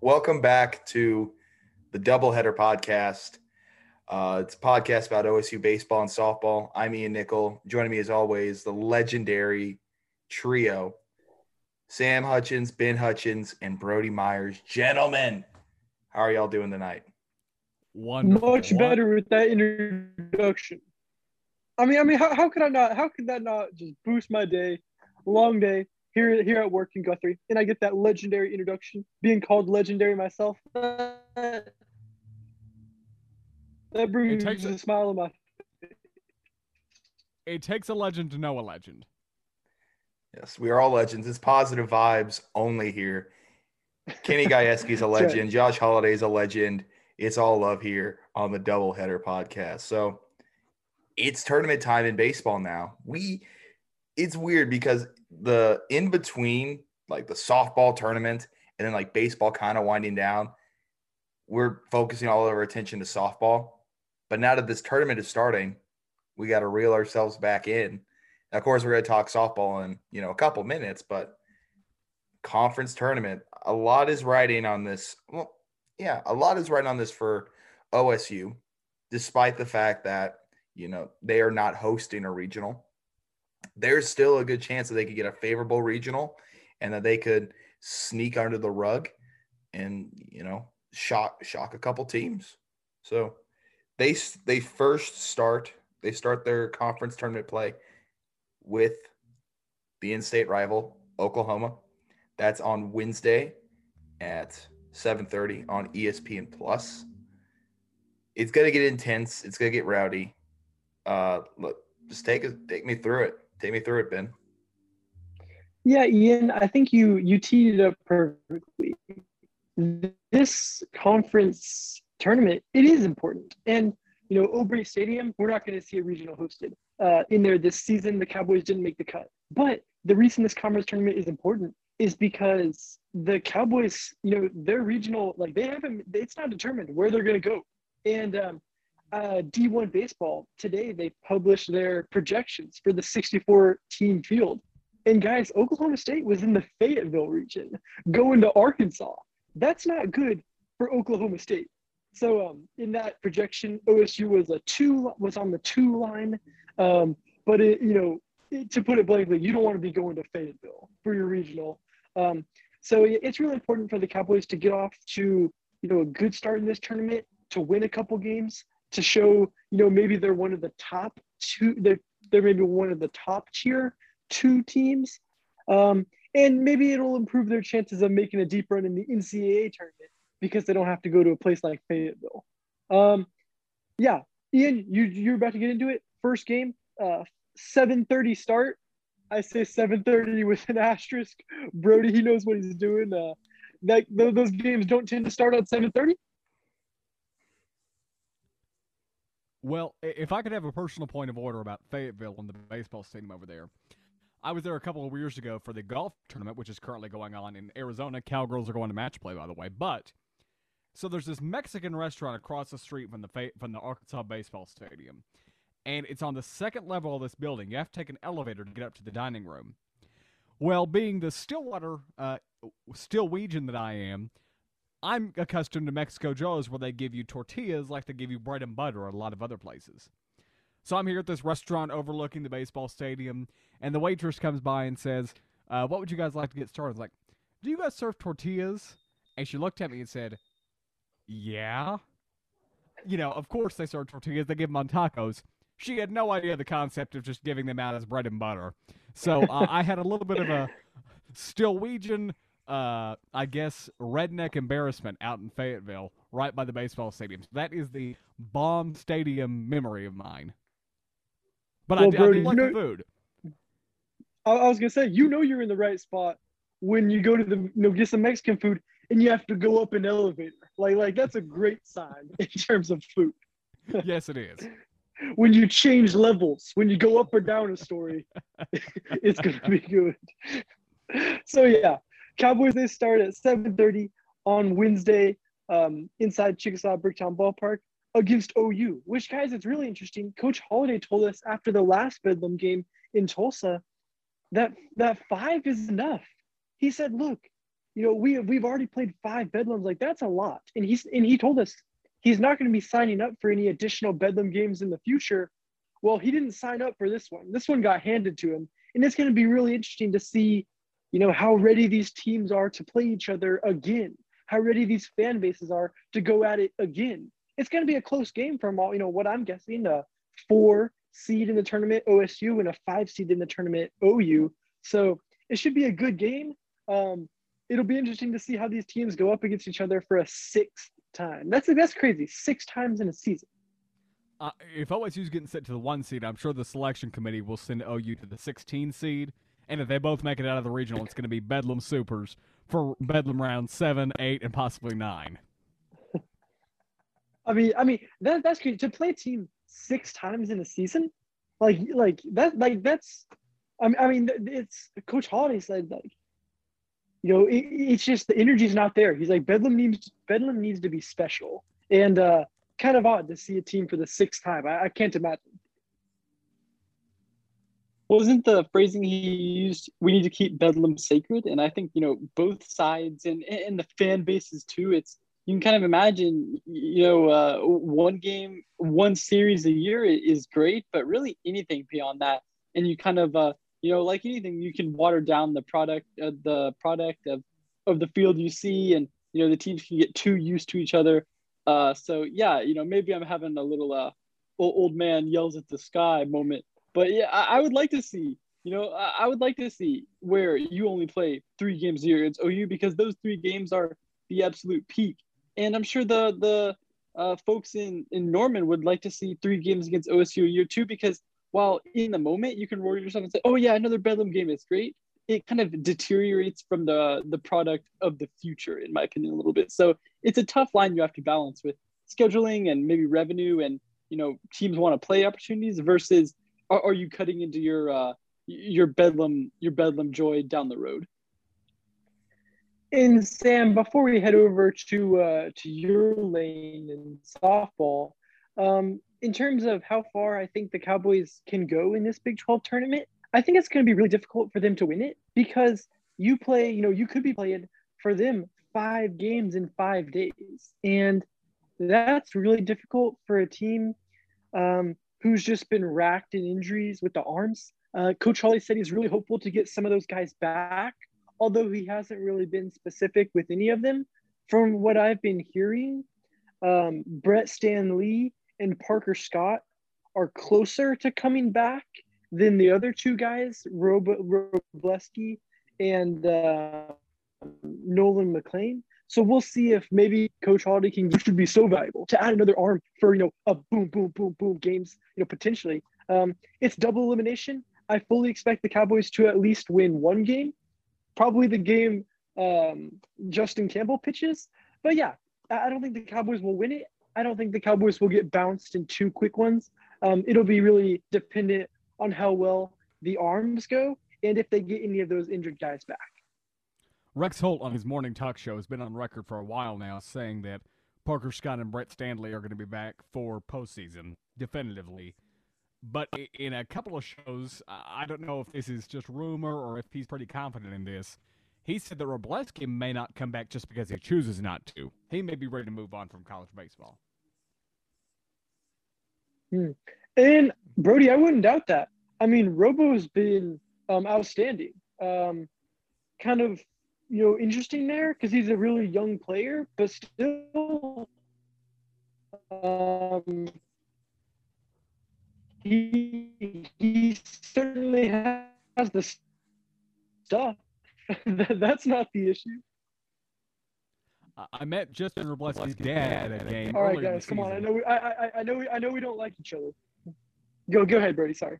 welcome back to the Doubleheader Podcast. Uh, it's a podcast about OSU baseball and softball. I'm Ian Nickel. Joining me as always, the legendary trio Sam Hutchins, Ben Hutchins, and Brody Myers. Gentlemen, how are y'all doing tonight? Wonderful. Much better with that introduction. I mean, I mean, how, how could I not? How could that not just boost my day? Long day here here at work in Guthrie, and I get that legendary introduction, being called legendary myself. That brings takes a a- smile on my It takes a legend to know a legend. Yes, we are all legends. It's positive vibes only here. Kenny Gajewski's a right. legend. Josh Holliday's a legend. It's all love here on the Doubleheader Podcast. So it's tournament time in baseball now. We it's weird because the in between like the softball tournament and then like baseball kind of winding down, we're focusing all of our attention to softball. But now that this tournament is starting, we got to reel ourselves back in. Of course, we're going to talk softball in you know a couple minutes, but conference tournament, a lot is riding on this. Well, yeah, a lot is riding on this for OSU, despite the fact that you know they are not hosting a regional. There's still a good chance that they could get a favorable regional, and that they could sneak under the rug, and you know shock shock a couple teams. So they they first start they start their conference tournament play with the in-state rival Oklahoma. That's on Wednesday at 7:30 on ESPN Plus. It's gonna get intense. It's gonna get rowdy. Uh, look, just take it, take me through it. Take me through it, Ben. Yeah, Ian, I think you you teed it up perfectly. This conference tournament, it is important. And you know, O'Brate Stadium, we're not going to see a regional hosted uh, in there this season. The Cowboys didn't make the cut. But the reason this conference tournament is important is because the Cowboys, you know, their regional, like they haven't, it's not determined where they're going to go. And um, uh, D1 baseball today, they published their projections for the 64 team field. And guys, Oklahoma State was in the Fayetteville region, going to Arkansas. That's not good for Oklahoma State. So um, in that projection, OSU was a two was on the two line, um, but it, you know it- to put it blankly, you don't want to be going to Fayetteville for your regional. Um, so it- it's really important for the Cowboys to get off to you know a good start in this tournament, to win a couple games, to show you know maybe they're one of the top two. They're they're maybe one of the top tier two teams, um, and maybe it'll improve their chances of making a deep run in the NCAA tournament because they don't have to go to a place like Fayetteville. Um, yeah, Ian, you you're about to get into it. First game, uh, 7:30 start. I say 7:30 with an asterisk. Brody, he knows what he's doing. Uh, that those games don't tend to start at 7:30. Well, if I could have a personal point of order about Fayetteville and the baseball stadium over there, I was there a couple of years ago for the golf tournament, which is currently going on in Arizona. Cowgirls are going to match play, by the way. But so there's this Mexican restaurant across the street from the Fay- from the Arkansas baseball stadium, and it's on the second level of this building. You have to take an elevator to get up to the dining room. Well, being the Stillwater uh, Stillwegian that I am, I'm accustomed to Mexico Joe's where they give you tortillas like they give you bread and butter at a lot of other places. So I'm here at this restaurant overlooking the baseball stadium, and the waitress comes by and says, uh, "What would you guys like to get started?" I was like, "Do you guys serve tortillas?" And she looked at me and said, "Yeah." You know, of course they serve tortillas. They give them on tacos. She had no idea the concept of just giving them out as bread and butter. So uh, I had a little bit of a Stillwegian, uh, I guess, redneck embarrassment out in Fayetteville, right by the baseball stadium. So that is the Baum stadium memory of mine. But I, Well, I Brody, you like the know- food. I, I was gonna say, you know, you're in the right spot when you go to the you know get some Mexican food and you have to go up an elevator. Like like that's a great sign in terms of food. yes, it is. When you change levels, when you go up or down a story, it's gonna be good. So yeah, Cowboys they start at 7:30 on Wednesday um, inside Chickasaw Bricktown Ballpark against OU. Which guys, it's really interesting. Coach Holliday told us after the last Bedlam game in Tulsa that that five is enough. He said, "Look, you know, we we've already played five Bedlams. Like that's a lot. And he's and he told us he's not going to be signing up for any additional Bedlam games in the future. Well, he didn't sign up for this one. This one got handed to him, and it's going to be really interesting to see, you know, how ready these teams are to play each other again. How ready these fan bases are to go at it again. It's going to be a close game from all, you know, what I'm guessing. A four seed in the tournament OSU and a five seed in the tournament OU. So it should be a good game. Um, it'll be interesting to see how these teams go up against each other for a sixth time. That's that's crazy. Six times in a season. Uh, if OSU's getting sent to the one seed, I'm sure the selection committee will send OU to the 16 seed. And if they both make it out of the regional, it's going to be Bedlam Supers for Bedlam round seven, eight, and possibly nine. I mean, I mean that that's crazy to play a team six times in a season, like like that like that's. I mean, I mean, it's Coach Holliday said like you know, it, it's just the energy's not there. He's like Bedlam needs Bedlam needs to be special, and uh, kind of odd to see a team for the sixth time. I, I can't imagine. Wasn't the phrasing he used? We need to keep Bedlam sacred, and I think you know both sides and and the fan bases too. It's you can kind of imagine, you know, uh, one game, one series a year is great, but really anything beyond that, and you kind of uh, you know, like anything, you can water down the product, uh, the product of of the field you see, and you know the teams can get too used to each other. Uh, so yeah, you know, maybe I'm having a little uh, old man yells at the sky moment, but yeah, I, I would like to see. You know, I, I would like to see where you only play three games a year against OU because those three games are the absolute peak. And I'm sure the the uh, folks in in Norman would like to see three games against OSU a year too because while in the moment you can roar yourself and say, "Oh yeah, another Bedlam game is great," it kind of deteriorates from the the product of the future, in my opinion, a little bit. So it's a tough line you have to balance with scheduling and maybe revenue and you know teams want to play opportunities versus are, are you cutting into your uh, your bedlam your bedlam joy down the road? And Sam, before we head over to uh, to your lane in softball, um, in terms of how far I think the Cowboys can go in this Big 12 tournament, I think it's going to be really difficult for them to win it because you play, you know, you could be playing for them five games in five days. And that's really difficult for a team um, who's just been racked in injuries with the arms. Uh, Coach Hawley said he's really hopeful to get some of those guys back, although he hasn't really been specific with any of them. From what I've been hearing, um, Brett Standlee and Parker Scott are closer to coming back than the other two guys, Rob- Wrobleski and uh, Nolan McLean. So we'll see if maybe Coach Holliday can which would be so valuable to add another arm for you know a boom boom boom boom games you know potentially. Um, it's double elimination. I fully expect the Cowboys to at least win one game, probably the game um, Justin Campbell pitches. But yeah, I don't think the Cowboys will win it. I don't think the Cowboys will get bounced in two quick ones. Um, it'll be really dependent on how well the arms go and if they get any of those injured guys back. Rex Holt on his morning talk show has been on record for a while now saying that Parker Scott and Brett Standlee are going to be back for postseason definitively. But in a couple of shows, I don't know if this is just rumor or if he's pretty confident in this. He said that Wrobleski may not come back just because he chooses not to. He may be ready to move on from college baseball. Hmm. And Brody, I wouldn't doubt that. I mean, Robo's been um, outstanding. Um, kind of, you know, interesting there because he's a really young player, but still, um, he he certainly has the stuff. That's not the issue. I met Justin Wrobleski's dad at a game. All right, guys, come on. I know, we, I, I, I know, we, I know, we don't like each other. Go, go ahead, Brody. Sorry.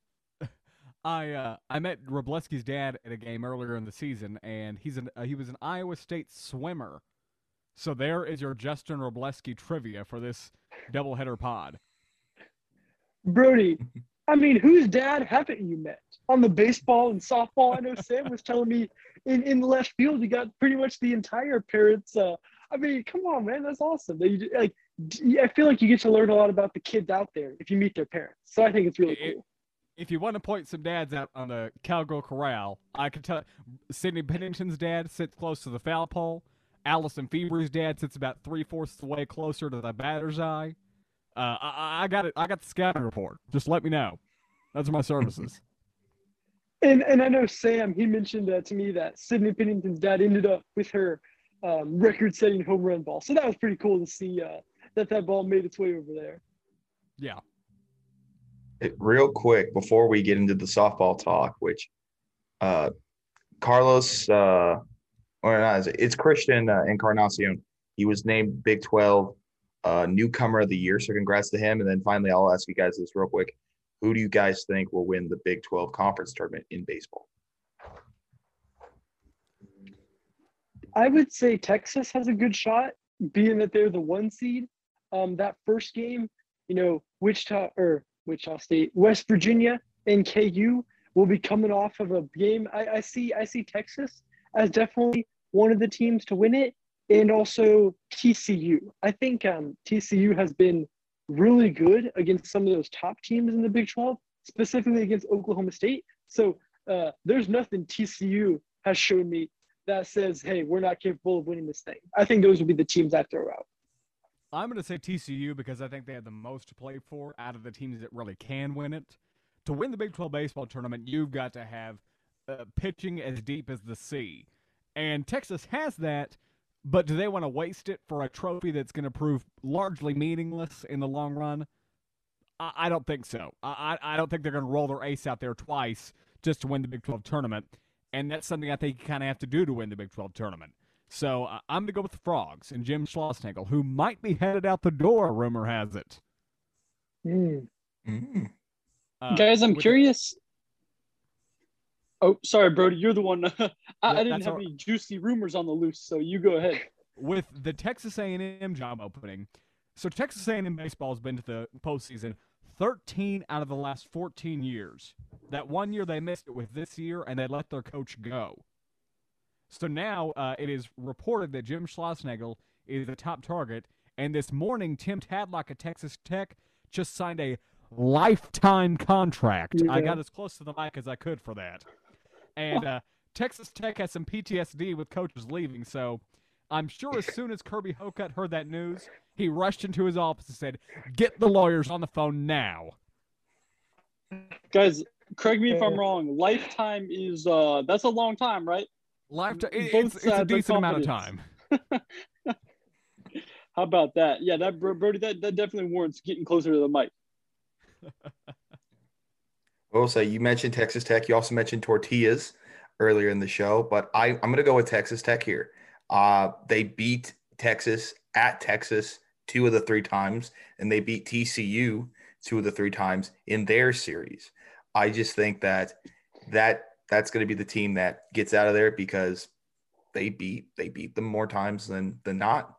I uh, I met Wrobleski's dad at a game earlier in the season, and he's an uh, he was an Iowa State swimmer. So there is your Justin Wrobleski trivia for this doubleheader pod. Brody, I mean, whose dad haven't you met on the baseball and softball? I know Sam was telling me in, in left field, you got pretty much the entire parents uh, I mean, come on, man, that's awesome. They, like, I feel like you get to learn a lot about the kids out there if you meet their parents. So I think it's really it, cool. If you want to point some dads out on the Cowgirl Corral, I can tell Sydney Pennington's dad sits close to the foul pole. Allison Feber's dad sits about three fourths the way closer to the batter's eye. Uh, I, I got it. I got the scouting report. Just let me know. That's my services. And and I know Sam. He mentioned uh, to me that Sydney Pennington's dad ended up with her um, record-setting home run ball. So that was pretty cool to see uh, that that ball made its way over there. Yeah. Real quick before we get into the softball talk, which uh, Carlos uh, or not, it- it's Christian uh, Encarnacion. He was named Big Twelve uh, newcomer of the year, so congrats to him. And then finally, I'll ask you guys this real quick: Who do you guys think will win the Big Twelve conference tournament in baseball? I would say Texas has a good shot, being that they're the one seed. Um, that first game, you know, Wichita or Wichita State, West Virginia, and KU will be coming off of a game. I, I see, I see Texas as definitely one of the teams to win it, and also TCU. I think um, TCU has been really good against some of those top teams in the Big 12, specifically against Oklahoma State. So uh, there's nothing TCU has shown me that says, hey, we're not capable of winning this thing. I think those would be the teams I throw out. I'm going to say TCU because I think they have the most to play for out of the teams that really can win it. To win the Big 12 baseball tournament, you've got to have uh, pitching as deep as the sea. And Texas has that, but do they want to waste it for a trophy that's going to prove largely meaningless in the long run? I, I don't think so. I I don't think they're going to roll their ace out there twice just to win the Big 12 tournament. And that's something I think you kind of have to do to win the Big 12 tournament. So uh, I'm going to go with the Frogs and Jim Schlossnagle, who might be headed out the door, rumor has it. Mm. Mm. Uh, Guys, I'm with the- curious. Oh, sorry, Brody. You're the one. I, I didn't have all- any juicy rumors on the loose, so you go ahead. with the Texas A&M job opening. So Texas A&M baseball has been to the postseason 13 out of the last 14 years. That one year they missed it with this year, and they let their coach go. So now uh, it is reported that Jim Schlossnagle is the top target, and this morning Tim Tadlock at Texas Tech just signed a lifetime contract. I got as close to the mic as I could for that. And uh, Texas Tech has some PTSD with coaches leaving, so I'm sure as soon as Kirby Hocutt heard that news, he rushed into his office and said, "Get the lawyers on the phone now." Guys, correct me if I'm Uh, wrong. Lifetime is uh that's a long time, right? Lifetime. it- It's, it's a decent amount of time. How about that? Yeah, that Bro- Brody, that, that definitely warrants getting closer to the mic. I will say you mentioned Texas Tech. You also mentioned tortillas earlier in the show, but I, I'm going to go with Texas Tech here. Uh, they beat Texas at Texas two of the three times, and they beat TCU two of the three times in their series. I just think that that that's going to be the team that gets out of there because they beat they beat them more times than than not.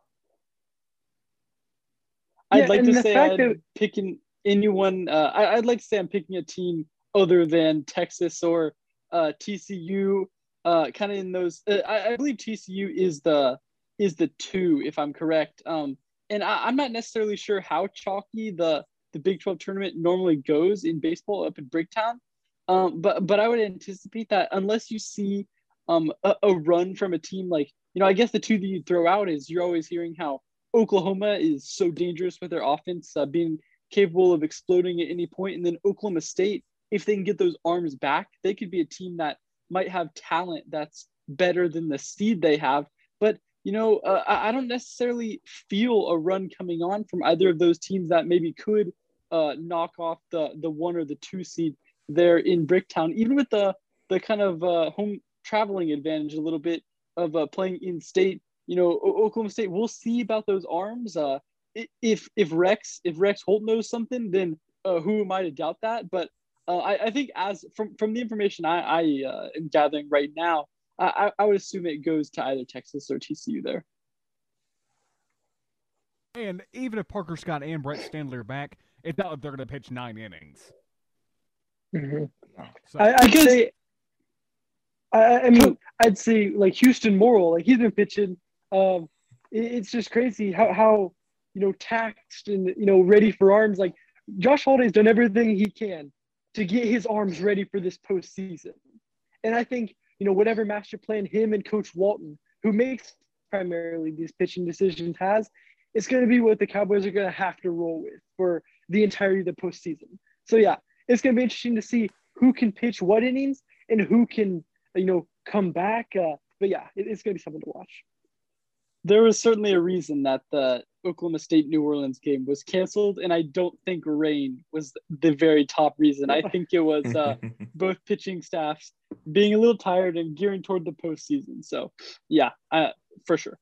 I'd like to say I'm that- picking anyone. Uh, I, I'd like to say I'm picking a team other than Texas or uh, TCU. Uh, kind of in those. Uh, I, I believe TCU is the is the two, if I'm correct. Um, and I, I'm not necessarily sure how chalky the the Big 12 tournament normally goes in baseball up in Bricktown. Um, but but I would anticipate that unless you see um, a, a run from a team like you know, I guess the two that you throw out is you're always hearing how Oklahoma is so dangerous with their offense, uh, being capable of exploding at any point, and then Oklahoma State, if they can get those arms back, they could be a team that might have talent that's better than the seed they have. But you know, uh, I don't necessarily feel a run coming on from either of those teams that maybe could uh, knock off the the one or the two seed there in Bricktown, even with the the kind of uh, home traveling advantage a little bit of uh, playing in state. You know, O- Oklahoma State. We'll see about those arms. Uh, if if Rex if Rex Holt knows something, then uh, who am I to doubt that? But uh, I, I think as from from the information I, I uh, am gathering right now, I, I- would assume it goes to either Texas or TCU there. And even if Parker Scott and Brett Standlee are back, it's not like they're going to pitch nine innings. Mhm. So, I, I'd say, I, I mean, I'd say like Houston Morrill, like he's been pitching. Um, it- it's just crazy how how you know taxed and you know ready for arms. Like Josh Holliday's done everything he can to get his arms ready for this postseason. And I think, you know, whatever master plan him and Coach Walton, who makes primarily these pitching decisions, has, it's going to be what the Cowboys are going to have to roll with for the entirety of the postseason. So, yeah, it's going to be interesting to see who can pitch what innings and who can, you know, come back. Uh, but yeah, it, it's going to be something to watch. There was certainly a reason that the Oklahoma State New Orleans game was canceled, and I don't think rain was the very top reason. I think it was uh, both pitching staffs being a little tired and gearing toward the postseason. So, yeah, uh, for sure.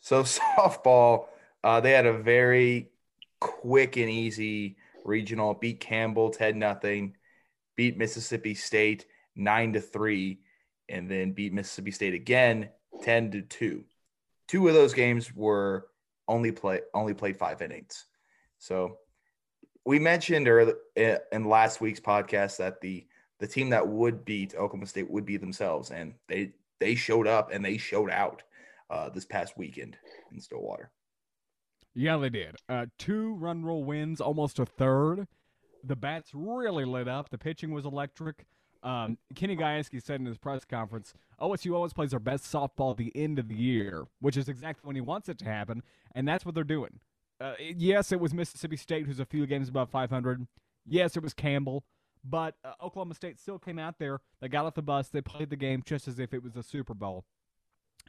So softball, uh, they had a very quick and easy regional. Beat Campbell ten nothing, beat Mississippi State nine to three, and then beat Mississippi State again ten to two. Two of those games were only play only played five innings. So we mentioned early, in last week's podcast that the the team that would beat Oklahoma State would be themselves, and they they showed up and they showed out uh, this past weekend in Stillwater. Yeah, they did. Uh, two run rule wins, almost a third. The bats really lit up. The pitching was electric. Um, Kenny Gajewski said in his press conference, OSU always plays their best softball at the end of the year, which is exactly when he wants it to happen, and that's what they're doing. Uh, yes, it was Mississippi State, who's a few games above 500. Yes, it was Campbell, but uh, Oklahoma State still came out there. They got off the bus. They played the game just as if it was a Super Bowl,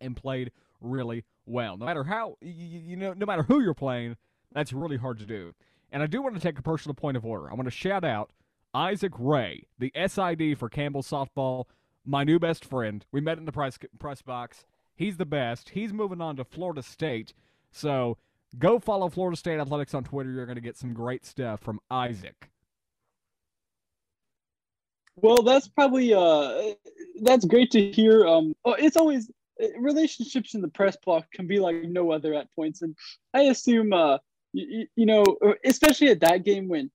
and played really well. No matter how you, you know, no matter who you're playing, that's really hard to do. And I do want to take a personal point of order. I want to shout out Isaac Ray, the SID for Campbell softball, my new best friend. We met in the press press box. He's the best. He's moving on to Florida State. So go follow Florida State Athletics on Twitter. You're going to get some great stuff from Isaac. Well, that's probably uh, that's great to hear. Um, oh, it's always relationships in the press box can be like no other at points, and I assume uh, you, you know, especially at that game when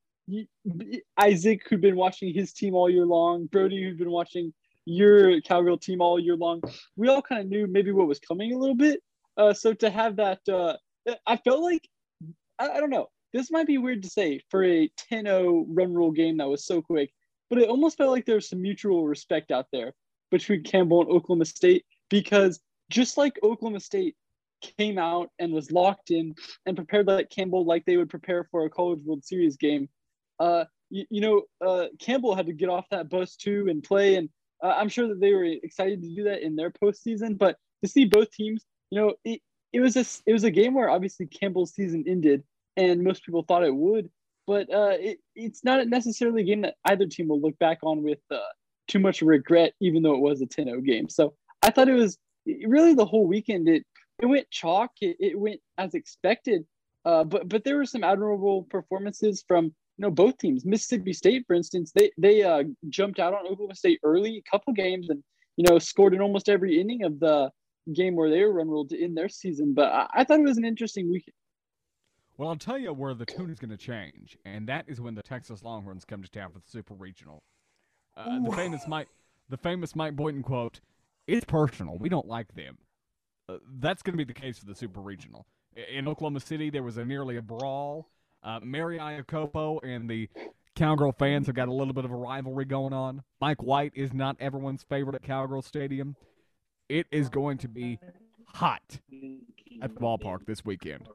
Isaac, who'd been watching his team all year long, Brody, who'd been watching your cowgirl team all year long, we all kind of knew maybe what was coming a little bit. Uh, so to have that, uh, I felt like, I, I, don't know, this might be weird to say for a 10 0 run rule game that was so quick, but it almost felt like there was some mutual respect out there between Campbell and Oklahoma State because just like Oklahoma State came out and was locked in and prepared like Campbell like they would prepare for a College World Series game, uh, you, you know, uh, Campbell had to get off that bus too and play. And uh, I'm sure that they were excited to do that in their postseason. But to see both teams, you know, it, it was a it was a game where obviously Campbell's season ended, and most people thought it would. But uh, it, it's not necessarily a game that either team will look back on with uh, too much regret, even though it was a 10-0 game. So I thought it was really the whole weekend. It it went chalk. It, it went as expected. Uh, but but there were some admirable performances from you know both teams. Mississippi State, for instance, they they uh, jumped out on Oklahoma State early, a couple games, and you know scored in almost every inning of the game where they were run ruled in their season. But I, I thought it was an interesting weekend. Well, I'll tell you where the tune is going to change, and that is when the Texas Longhorns come to town for the Super Regional. Uh, the famous Mike, the famous Mike Boynton quote: "It's personal. We don't like them." Uh, that's going to be the case for the Super Regional. In Oklahoma City, there was a nearly a brawl uh, Mary Iakopo and the Cowgirl fans have got a little bit of a rivalry going on. Mike White is not everyone's favorite at Cowgirl Stadium. It is going to be hot at the ballpark this weekend.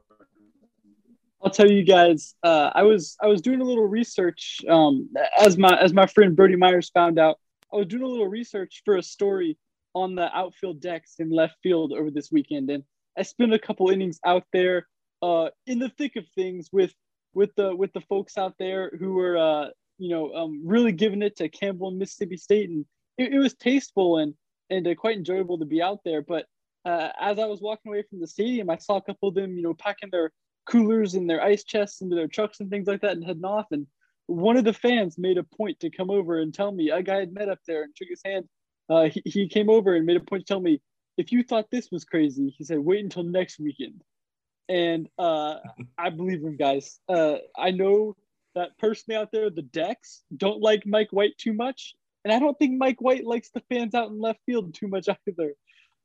I'll tell you guys, uh, I was I was doing a little research um, as my as my friend Brody Myers found out. I was doing a little research for a story on the outfield decks in left field over this weekend, and I spent a couple innings out there uh, in the thick of things with with the with the folks out there who were uh, you know um, really giving it to Campbell and Mississippi State, and it, it was tasteful and and uh, quite enjoyable to be out there. But uh, as I was walking away from the stadium, I saw a couple of them, you know, packing their coolers and their ice chests into their trucks and things like that, and heading off. And one of the fans made a point to come over and tell me a guy had met up there and shook his hand. Uh, he, he came over and made a point to tell me, if you thought this was crazy, he said, wait until next weekend and uh, I believe him, guys. Uh, I know that personally out there, the decks don't like Mike White too much, and I don't think Mike White likes the fans out in left field too much either.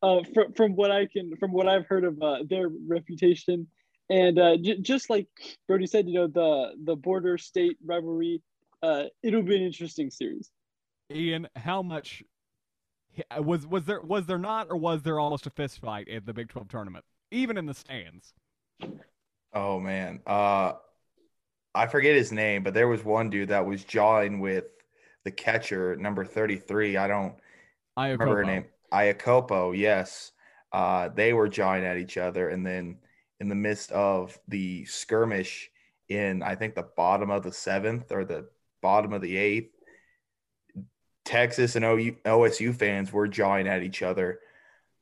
Uh, from from what I can, from what I've heard of uh, their reputation, and uh, j- just like Brody said, you know the the border state rivalry uh, it'll be an interesting series. Ian, how much was was there was there not or was there almost a fist fight at the Big 12 tournament, even in the stands? Oh man, uh, I forget his name, but there was one dude that was jawing with the catcher, number 33. I don't Iakopo. remember her name. Iakopo, yes. Uh, they were jawing at each other, and then in the midst of the skirmish in I think the bottom of the seventh or the bottom of the eighth, Texas and OU, OSU fans were jawing at each other.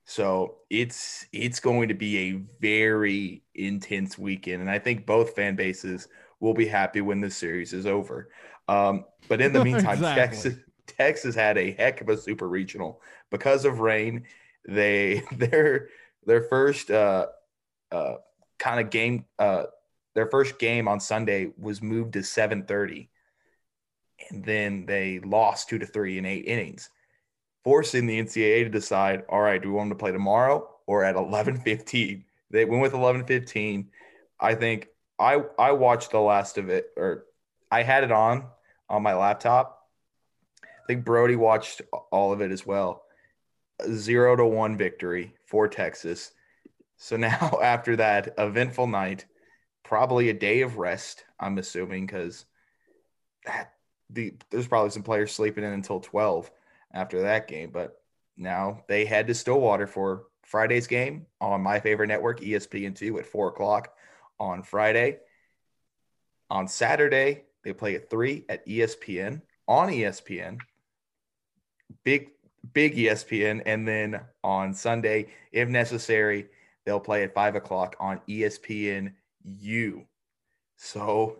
So it's it's going to be a very intense weekend, and I think both fan bases will be happy when this series is over. Um, but in the meantime, Exactly. Texas Texas had a heck of a super regional because of rain. They their their first uh, uh, kind of game uh, their first game on Sunday was moved to seven thirty, and then they lost two to three in eight innings forcing the NCAA to decide, all right, do we want them to play tomorrow or at 11:15? They went with 11:15. I think I I watched the last of it or I had it on on my laptop. I think Brody watched all of it as well. 0 to 1 victory for Texas. So now after that eventful night, probably a day of rest, I'm assuming cuz that the there's probably some players sleeping in until 12 after that game. But now they head to Stillwater for Friday's game on my favorite network, E ESPN2, at four o'clock on Friday. On Saturday, they play at three at ESPN on ESPN. Big, big ESPN. And then on Sunday, if necessary, they'll play at five o'clock on ESPN U. So,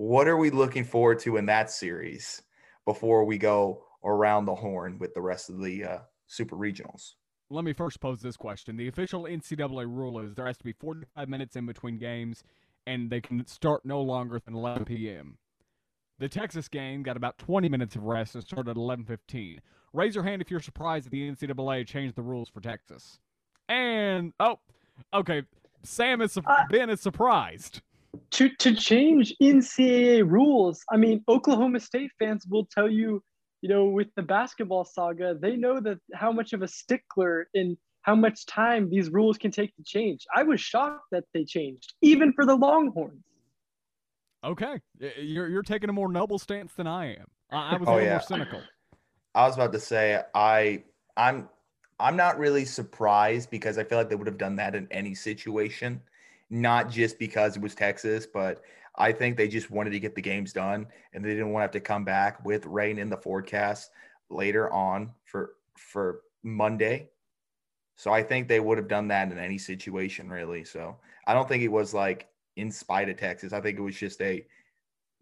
what are we looking forward to in that series before we go around the horn with the rest of the uh, super regionals. Let me first pose this question. The official NCAA rule is there has to be 45 minutes in between games, and they can start no longer than 11 p.m. The Texas game got about 20 minutes of rest and started at 11:15. Raise your hand if you're surprised that the NCAA changed the rules for Texas. And oh, okay, Sam is su- Uh, Ben is surprised. To to change NCAA rules. I mean, Oklahoma State fans will tell you, you know, with the basketball saga, they know that how much of a stickler and how much time these rules can take to change. I was shocked that they changed, even for the Longhorns. Okay, you're you're taking a more noble stance than I am. I, I was oh, a Oh, little yeah. more cynical. I was about to say I I'm I'm not really surprised because I feel like they would have done that in any situation, not just because it was Texas, but I think they just wanted to get the games done and they didn't want to have to come back with rain in the forecast later on for for Monday. So I think they would have done that in any situation really. So I don't think it was like in spite of Texas. I think it was just a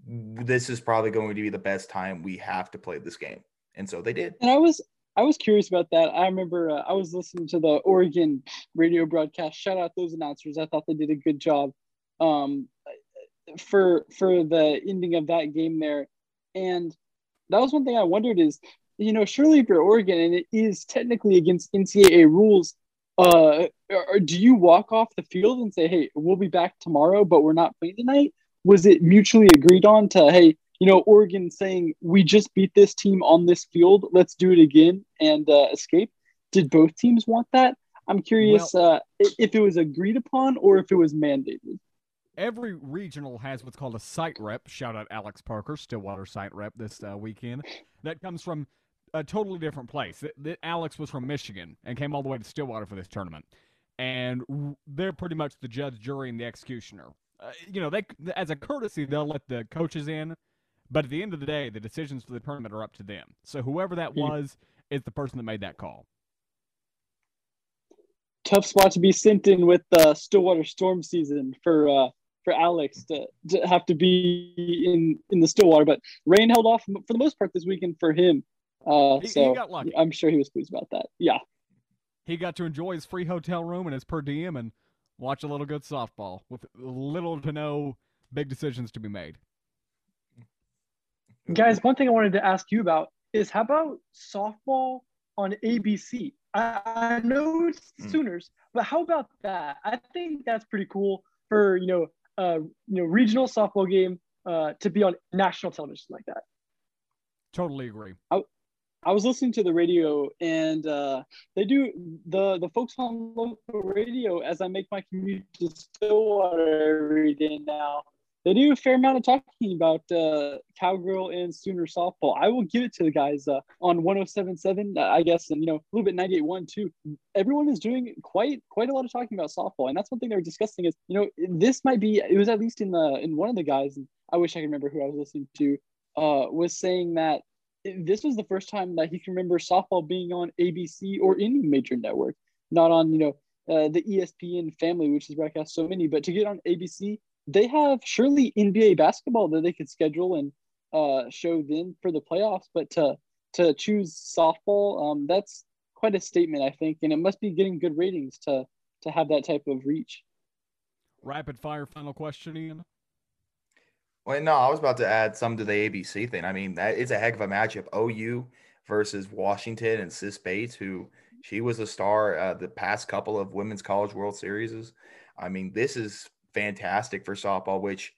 this is probably going to be the best time we have to play this game. And so they did. And I was I was curious about that. I remember uh, I was listening to the Oregon radio broadcast. Shout out those announcers. I thought they did a good job um, for for the ending of that game there. And that was one thing I wondered is, you know, surely if you're Oregon and it is technically against NCAA rules, uh, or do you walk off the field and say, "Hey, we'll be back tomorrow, but we're not playing tonight"? Was it mutually agreed on to, "Hey, you know, Oregon saying we just beat this team on this field, let's do it again and uh, escape"? Did both teams want that? I'm curious uh, if it was agreed upon or if it was mandated. Every regional has what's called a site rep. Shout out Alex Parker, Stillwater site rep this uh, weekend. That comes from a totally different place. Th- th- Alex was from Michigan and came all the way to Stillwater for this tournament, and they're pretty much the judge, jury, and the executioner. Uh, you know, they as a courtesy they'll let the coaches in, but at the end of the day, the decisions for the tournament are up to them. So whoever that Hmm. was is the person that made that call. Tough spot to be sent in with the Stillwater Storm season for uh, for Alex to, to have to be in in the Stillwater, but rain held off for the most part this weekend for him. Uh, He- he so got lucky. I'm sure he was pleased about that. Yeah. He got to enjoy his free hotel room and his per diem and watch a little good softball with little to no big decisions to be made. Guys, one thing I wanted to ask you about is how about softball on ABC? I, I know it's Hmm. Sooners, but how about that? I think that's pretty cool for you know, uh, you know, regional softball game uh, to be on national television like that. Totally agree. I was listening to the radio, and uh, they do the the folks on local radio. As I make my commute to Stillwater every day now, they do a fair amount of talking about uh, cowgirl and Sooner softball. I will give it to the guys uh, on 107.7, I guess, and you know a little bit 98.1 too. Everyone is doing quite quite a lot of talking about softball, and that's one thing they were discussing. Is you know this might be it was at least in the in one of the guys, and I wish I could remember who I was listening to, uh, was saying that this was the first time that he can remember softball being on ABC or any major network, not on you know uh, the ESPN family, which has broadcast so many, but to get on ABC, they have surely NBA basketball that they could schedule and uh, show then for the playoffs, but to to choose softball, um, that's quite a statement, I think, and it must be getting good ratings to to have that type of reach. Rapid fire final question, Ian. Well, no, I was about to add some to the ABC thing. I mean, that it's a heck of a matchup. OU versus Washington and Sis Bates, who she was a star uh, the past couple of Women's College World Series. I mean, this is fantastic for softball, which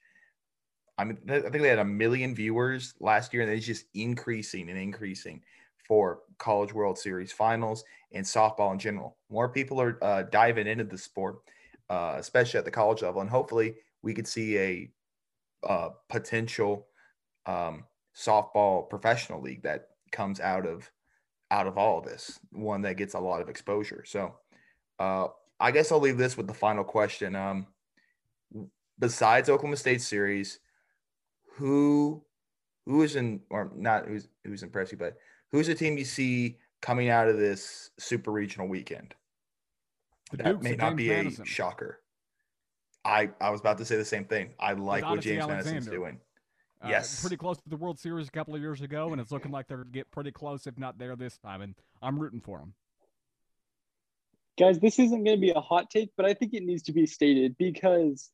I mean, I think they had a million viewers last year, and it's just increasing and increasing for College World Series finals and softball in general. More people are uh, diving into the sport, uh, especially at the college level, and hopefully we could see a uh, potential um, softball professional league that comes out of out of all of this, one that gets a lot of exposure. So, uh, I guess I'll leave this with the final question. Um, besides Oklahoma State series, who who is in or not who's who's impressed you, but who's a team you see coming out of this super regional weekend? The that Dukes may not James be Madison. a shocker. I I was about to say the same thing. I like what Odyssey James Madison's doing. Uh, Yes. pretty close to the World Series a couple of years ago, and it's looking like they're get pretty close, if not there this time. And I'm rooting for them. Guys, this isn't going to be a hot take, but I think it needs to be stated because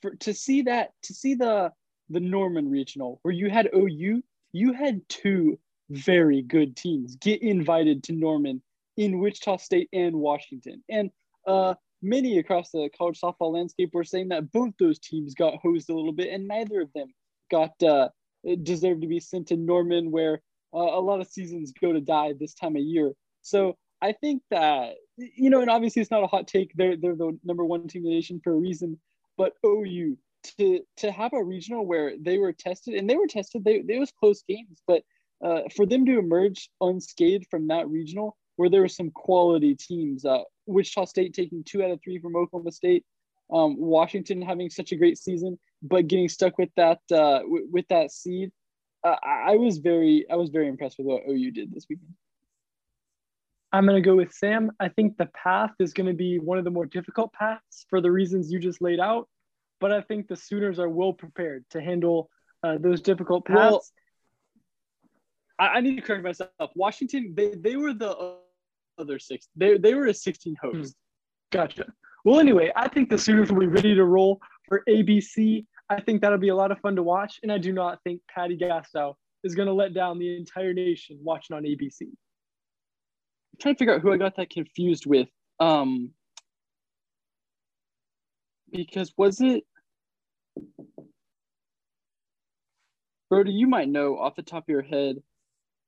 for to see that to see the the Norman regional where you had OU, you had two very good teams get invited to Norman in Wichita State and Washington. And uh many across the college softball landscape were saying that both those teams got hosed a little bit and neither of them got uh deserved to be sent to Norman where uh, a lot of seasons go to die this time of year. So I think that you know, and obviously it's not a hot take. They're they're the number one team in the nation for a reason. But OU to to have a regional where they were tested and they were tested, they they was close games. But uh, for them to emerge unscathed from that regional, where there were some quality teams, uh, Wichita State taking two out of three from Oklahoma State, um, Washington having such a great season, but getting stuck with that uh, w- with that seed. Uh, I I was very I was very impressed with what OU did this weekend. I'm going to go with Sam. I think the path is going to be one of the more difficult paths for the reasons you just laid out. But I think the Sooners are well prepared to handle uh, those difficult paths. Well, I, I need to correct myself. Washington, they, they were the other six. They, they were a 16 host. Gotcha. Well, anyway, I think the Sooners will be ready to roll for ABC. I think that'll be a lot of fun to watch. And I do not think Patty Gasso is going to let down the entire nation watching on ABC. Trying to figure out who I got that confused with. Um, because was it Brody? You might know off the top of your head.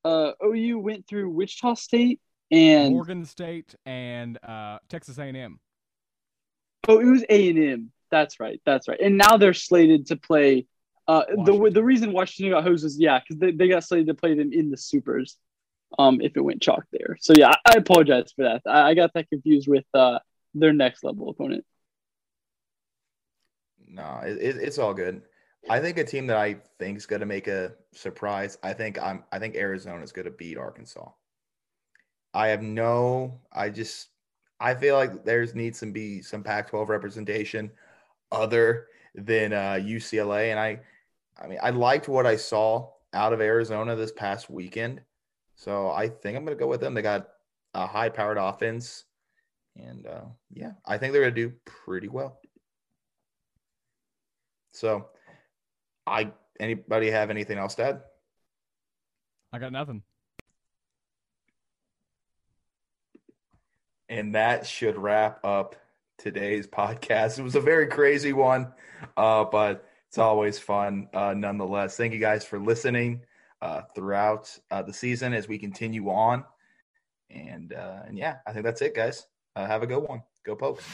Uh, OU went through Wichita State and Morgan State and uh, Texas A&M. oh, it was A and M. That's right. That's right. And now they're slated to play. Uh, the the reason Washington got hosed is yeah, because they, they got slated to play them in the supers. Um, if it went chalk there. So yeah, I, apologize for that. I, I got that confused with uh their next level opponent. No, it, it's all good. I think a team that I think is going to make a surprise. I think I'm. I think Arizona is going to beat Arkansas. I have no. I just. I feel like there's needs to be some Pac-12 representation other than uh, UCLA, and I. I mean, I liked what I saw out of Arizona this past weekend, so I think I'm going to go with them. They got a high-powered offense, and uh, yeah, I think they're going to do pretty well. So, I anybody have anything else to add? I got nothing. And that should wrap up today's podcast. It was a very crazy one, uh, but It's always fun, uh, nonetheless. Thank you guys for listening uh, throughout uh, the season as we continue on. And uh, and yeah, I think that's it, guys. Uh, have a good one. Go Pokes.